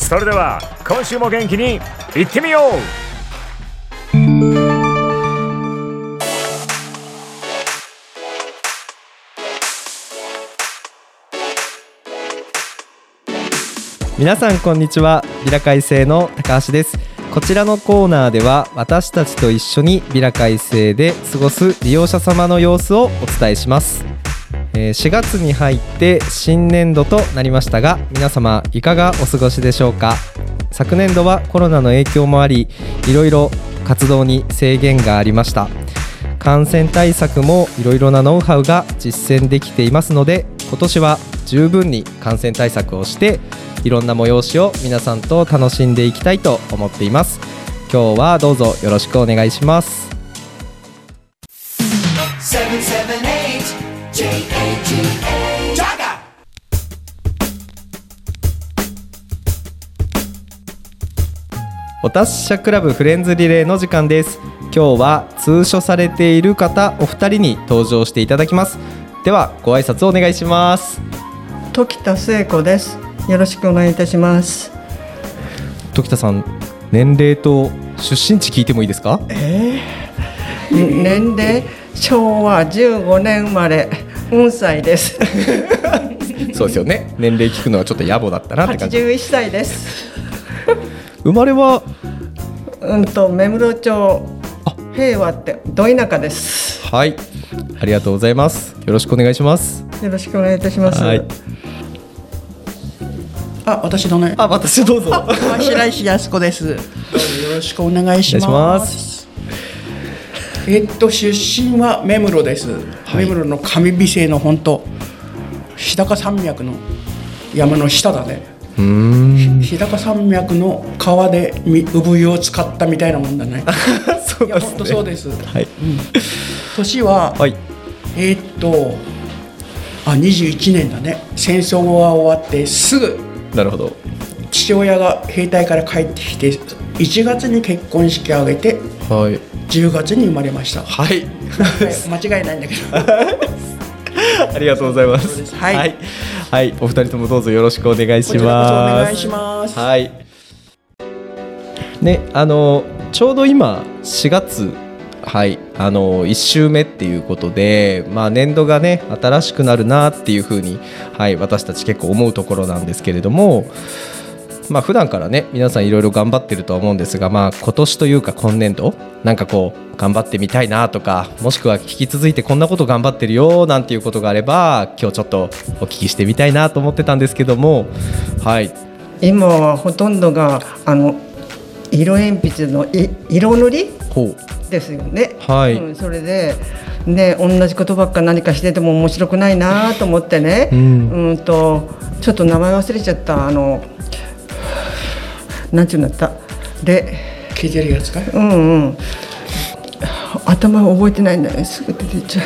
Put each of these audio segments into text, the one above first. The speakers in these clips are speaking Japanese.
それでは今週も元気にいってみよう。皆さんこんにちは。ビラ会生の高橋です。こちらのコーナーでは私たちと一緒にビラ会生で過ごす利用者様の様子をお伝えします。えー4月に入って新年度となりましたが皆様いかがお過ごしでしょうか？昨年度はコロナの影響もありいろいろ活動に制限がありました。感染対策もいろいろなノウハウが実践できていますので今年は十分に感染対策をしていろんな催しを皆さんと楽しんでいきたいと思っています。今日はどうぞよろしくお願いします。778 J-A-G-A お達者クラブフレンズリレーの時間です。今日は通所されている方お二人に登場していただきます。ではご挨拶お願いします。時田聖子です。よろしくお願いいたします。時田さん年齢と出身地聞いてもいいですか？年齢？昭和15年生まれ、4歳です。そうですよね年齢聞くのはちょっと野暮だったなって感じ81歳です。生まれは？うんと目室町平和ってど田舎です。はいありがとうございますよろしくお願いしますよろしくお願いいたします。はいあ、私のね。あ私どうぞ白石靖子です。どうぞよろしくお願いします。えっと出身は目室です。目室の上美生の本当日高山脈の山の下だね。うーん日高山脈の川でみ産湯を使ったみたいなもんだね。そういや本当そうです。はい年は、はいえっとあ21年だね。戦争が終わってすぐなるほど父親が兵隊から帰ってきて1月に結婚式を挙げてはい。10月に生まれました、ははい。い、間違いないんだけど。ありがとうございます。はい。はい、はい。お二人ともどうぞよろしくお願いします。願いします。はい。ね、あのちょうど今4月。はい、あの1週目っていうことで、まあ、年度がね新しくなるなっていうふうに、はい、私たち結構思うところなんですけれども、まあ普段からね皆さんいろいろ頑張ってるとは思うんですが、まあ、今年というか今年度なんかこう頑張ってみたいなとかもしくは引き続いてこんなこと頑張ってるよなんていうことがあれば今日ちょっとお聞きしてみたいなと思ってたんですけどもはい。今はほとんどがあの色鉛筆のい色塗りですよね。はい。うん、それで。ね、同じことばっか何かしてても面白くないなと思ってね、ううんん、とちょっと名前忘れちゃったあのなんちゅうんだった？で聞いてるやつか？いうんうん。頭覚えてないんだねすぐ出ていっちゃ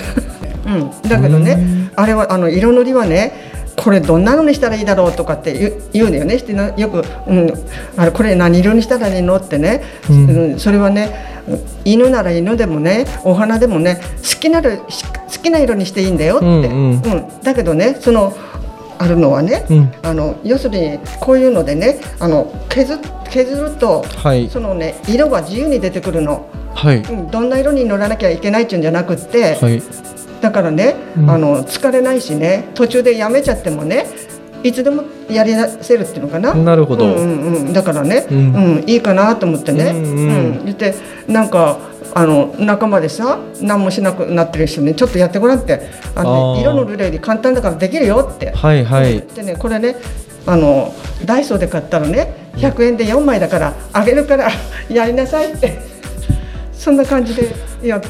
う、うん、だけどねあれはあの色塗りはねこれどんなのにしたらいいだろうとかって言う言うのよね。してなよく、うん、あれこれ何色にしたらいいのってね、うん。それはね犬なら犬でもねお花でもね好きなるし好きな色にしていいんだよって、うん。うん。だけどねそのあるのはね、うん。あの要するにこういうのでねあの削削ると、はい。そのね色が自由に出てくるの。はい。うんどんな色に塗らなきゃいけないっていうんじゃなくって、はい。だからね、うん。あの疲れないしね途中でやめちゃってもねいつでもやりせるっていうのかな。なるほど。うんうんうん、だからね、ううんん、いいかなと思ってね、うんううんん、言ってなんかあの仲間でさ何もしなくなってる人ねちょっとやってごらんって。あのね、色のルレより簡単だからできるよって。はいはい。でねこれねあのダイソーで買ったらね100円で4枚だからあげるから やりなさいって。そんな感じでやっ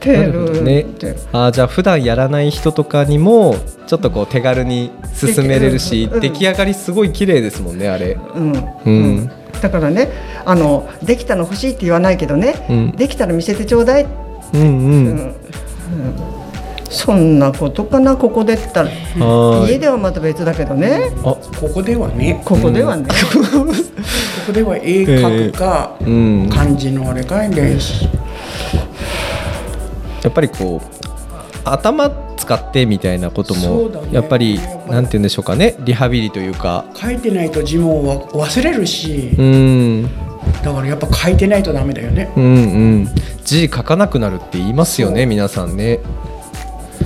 てね。あーじゃあ普段やらない人とかにもちょっとこう手軽に進めれるし、うん。出来上がりすごい綺麗ですもんねあれ。うん。うんだからね。あのできたの欲しいって言わないけどね、うん。できたら見せてちょうだい、うんうん。うん。うん。そんなことかなここでって言ったら。家ではまた別だけどね。あ。ここではね。こここではね、こでは絵描くか、うん。漢字のあれかいですやっぱりこう頭使ってみたいなこともね。やっぱりなんて言うんでしょうかね。リハビリというか。書いてないと字もわ忘れるし。うん。だからやっぱ書いてないとダメだよね。うんうん。字書かなくなるって言いますよね皆さんね。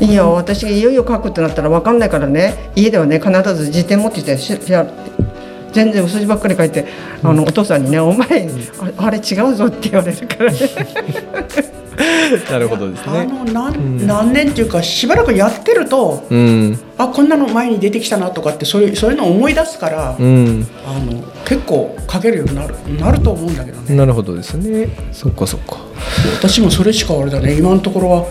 いや私いよいよ書くってなったら分かんないからね。家ではね必ず辞典持ってきてししゃ全然薄字ばっかり書いてあのお父さんにね「お前ああれ違うぞ」って言われるからね なるほどですあね。の何,、何年っていうかしばらくやってるとうんあこんなの前に出てきたなとかってそういうそういうのを思い出すから、うん。あの結構書けるようになるなると思うんだけどねなるほどですね。そっかそっか。私もそれしかあれだね今のところは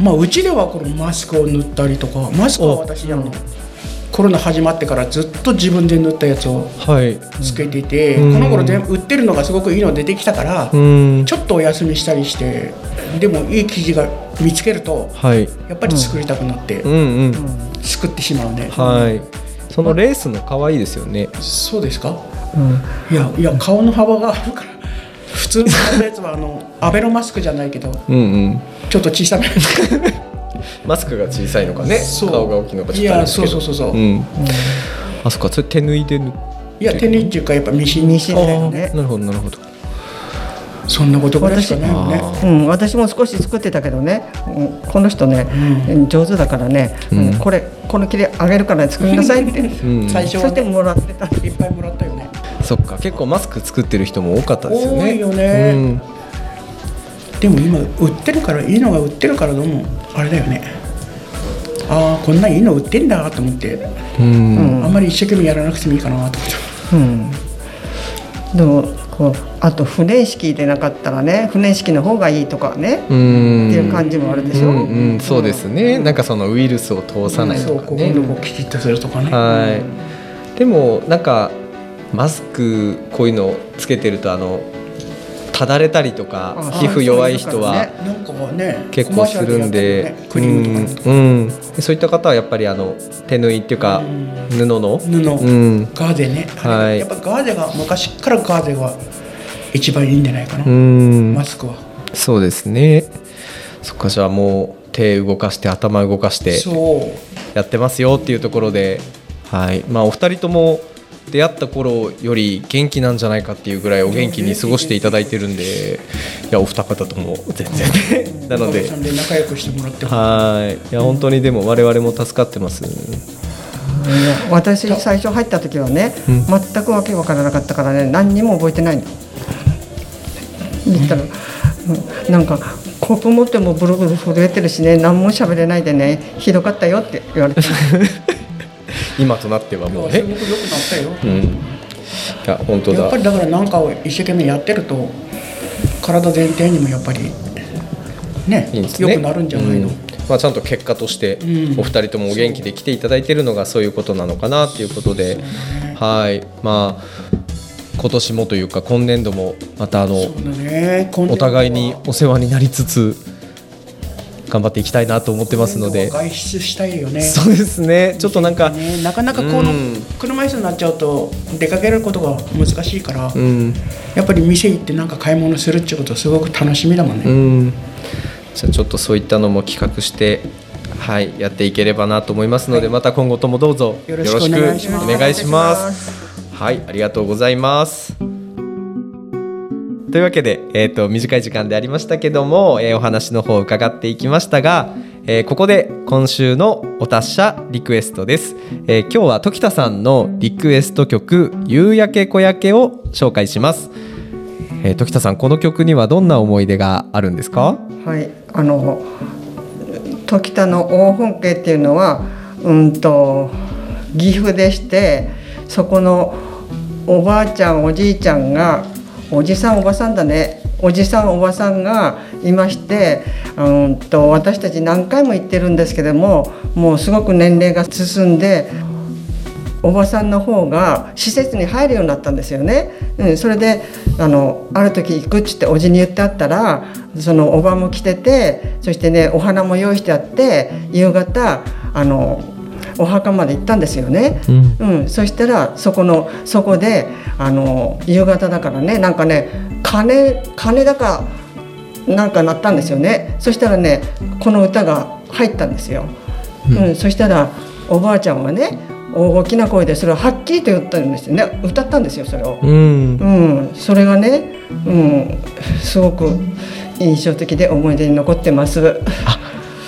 まあうちではこのマスクを塗ったりとかマスクは私あのコロナ始まってからずっと自分で塗ったやつをはい。つけてて、うんこの頃全部売ってるのがすごくいいの出てきたから、うん。ちょっとお休みしたりしてでもいい生地が見つけるとはい。やっぱり作りたくなってうんうん。作ってしまうね、はい。そのレースの可愛いですよね。そうですか、いやいや顔の幅があるから普通のやつはあのアベノマスクじゃないけどうんうん。ちょっと小さめマスクが小さいのかね。そう顔が大きいのかちいやょっとあれですけど。そうそうそうそう、うん。あそっか。それ手縫いで縫っいや手縫いっていうかやっぱミシンミシンだよねなるほどなるほど。そんなことぐらいしかないよねあうん、私も少し作ってたけどね、うんこの人ね、上手だからね、うんうんこれこの切れあげるから作りなさいって、うん。最初は、そしてね、もらってた。いっぱいもらったよねそっか。結構マスク作ってる人も多かったですよね。多いよねうん。でも今売ってるからいいのが売ってるからどうもあれだよねああこんないいの売ってんだと思って、うん。あんまり一生懸命やらなくてもいいかなと思ってうん、でもこうあと不燃式でなかったらね不燃式の方がいいとかね、うん。っていう感じもあるでしょ？うんうん、そうですね。なんかそのウイルスを通さないそうこことかね。のこうきちっとするとかねはい。でもなんかマスクこういうのつけてるとあのただれたりとかあ皮膚弱い人は結構するんで、うん。そういった方はやっぱりあの手縫いっていうかうん布の布、うん。ガーゼね、はい。やっぱガーゼが昔からガーゼが一番いいんじゃないかな、うん。マスクは。そうですね。そっかじゃあもう手動かして頭動かしてやってますよっていうところで、はい。まあお二人とも出会った頃より元気なんじゃないかっていうぐらいお元気に過ごしていただいてるんで、いやお二方とも全然ね。なので仲良くしてもらってはい。いや本当にでも我々も助かってます。私最初入った時はね、うん全くわけわからなかったからね何にも覚えてないの。言ったら、うんなんかコップ持ってもブルブル震えてるしね何も喋れないでねひどかったよって言われて 今となってはもうね。すごくなったよ、うん。いや本当だやっぱ。りだからなんかを一生懸命やってると体全体にもやっぱりねいいね。良くなるんじゃないの、うんまあ、ちゃんと結果としてうんお二人ともお元気で来ていただいているのがそういうことなのかなっていうことで、はいまあ今年もというか今年度もまたあのお互いにお世話になりつつ頑張っていきたいなと思ってますので。外出したいよね。そうですね。ちょっとなんか、ね、なかなかこのうん。車椅子になっちゃうと出かけることが難しいから、うん。やっぱり店行ってなんか買い物するっていうことすごく楽しみだもんね、うん、じゃあちょっとそういったのも企画して、はい、やっていければなと思いますので、また今後ともどうぞよろしくお願いします。よろくお願いします。はい、ありがとうございます。というわけで、えー、と短い時間でありましたけども、えーお話の方を伺っていきましたが、えーここで今週のお達者リクエストです、えー今日は時田さんのリクエスト曲夕焼け小焼けを紹介します、えー時田さんこの曲にはどんな思い出があるんですか？はい、あの時田の大本家っていうのはうんと岐阜でしてそこのおばあちゃんおじいちゃんがおじさんおばさんだねおじさんおばさんがいましてうんと私たち何回も行ってるんですけどももうすごく年齢が進んでおばさんの方が施設に入るようになったんですよね。うん、それであのある時行くっつっておじに言ってあったらそのおばも来ててそしてねお花も用意してあって夕方あのお墓まで行ったんですよね。うん。うん、そしたらそこのそこであの夕方だからねなんかね鐘鐘だかなんか鳴ったんですよね。そしたらねこの歌が入ったんですよ、うん。そしたらおばあちゃんはね大きな声でそれをはっきりと言ったんですよね。歌ったんですよそれを、うん。うん、それがね、うん、すごく印象的で思い出に残ってます。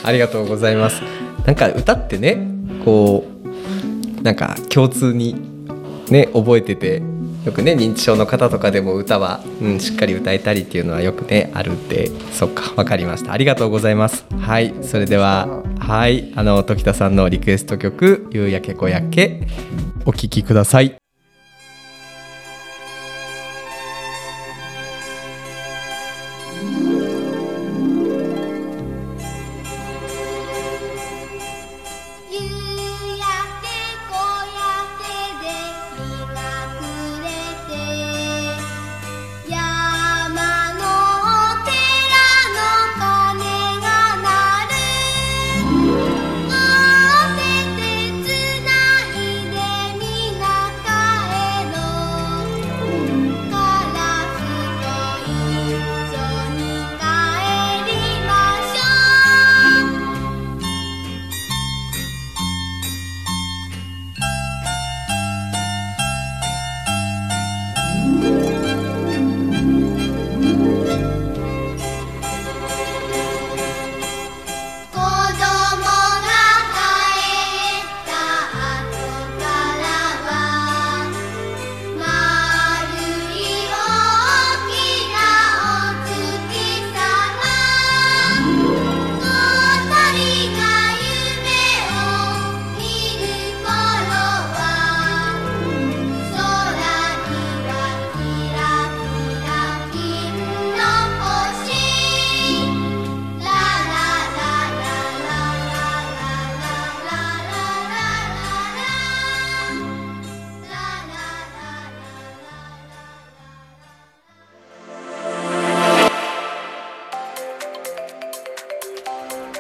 ありがとうございます。なんか歌ってね、こうなんか共通にね覚えてて、よくね認知症の方とかでも歌は、うん、しっかり歌えたりっていうのはよくねあるんで、そっか分かりました。ありがとうございます。はい、それでははいあの時田さんのリクエスト曲夕焼け小焼けお聴きください。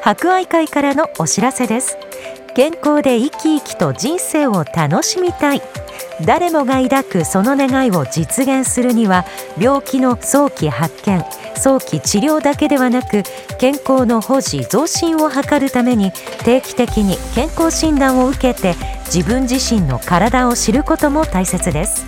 博愛会からのお知らせです。健康で生き生きと人生を楽しみたい。誰もが抱くその願いを実現するには病気の早期発見早期治療だけではなく健康の保持増進を図るために定期的に健康診断を受けて自分自身の体を知ることも大切です。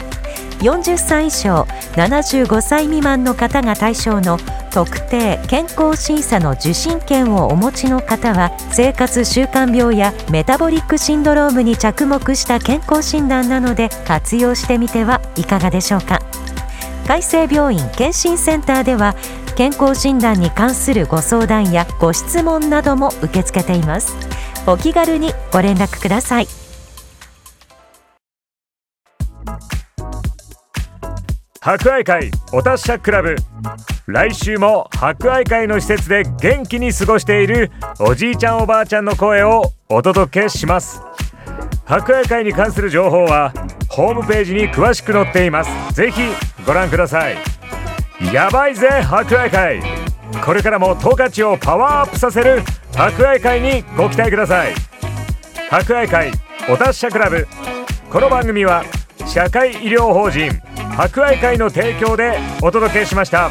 40歳以上75歳未満の方が対象の特定健康審査の受診券をお持ちの方は生活習慣病やメタボリックシンドロームに着目した健康診断なので活用してみてはいかがでしょうか。海生病院健診センターでは健康診断に関するご相談やご質問なども受け付けています。お気軽にご連絡ください。博愛会お達者クラブ。来週も博愛会の施設で元気に過ごしているおじいちゃんおばあちゃんの声をお届けします。博愛会に関する情報はホームページに詳しく載っています。ぜひご覧ください。やばいぜ博愛会。これからも十勝をパワーアップさせる博愛会にご期待ください。博愛会お達者クラブ。この番組は社会医療法人博愛会の提供でお届けしました。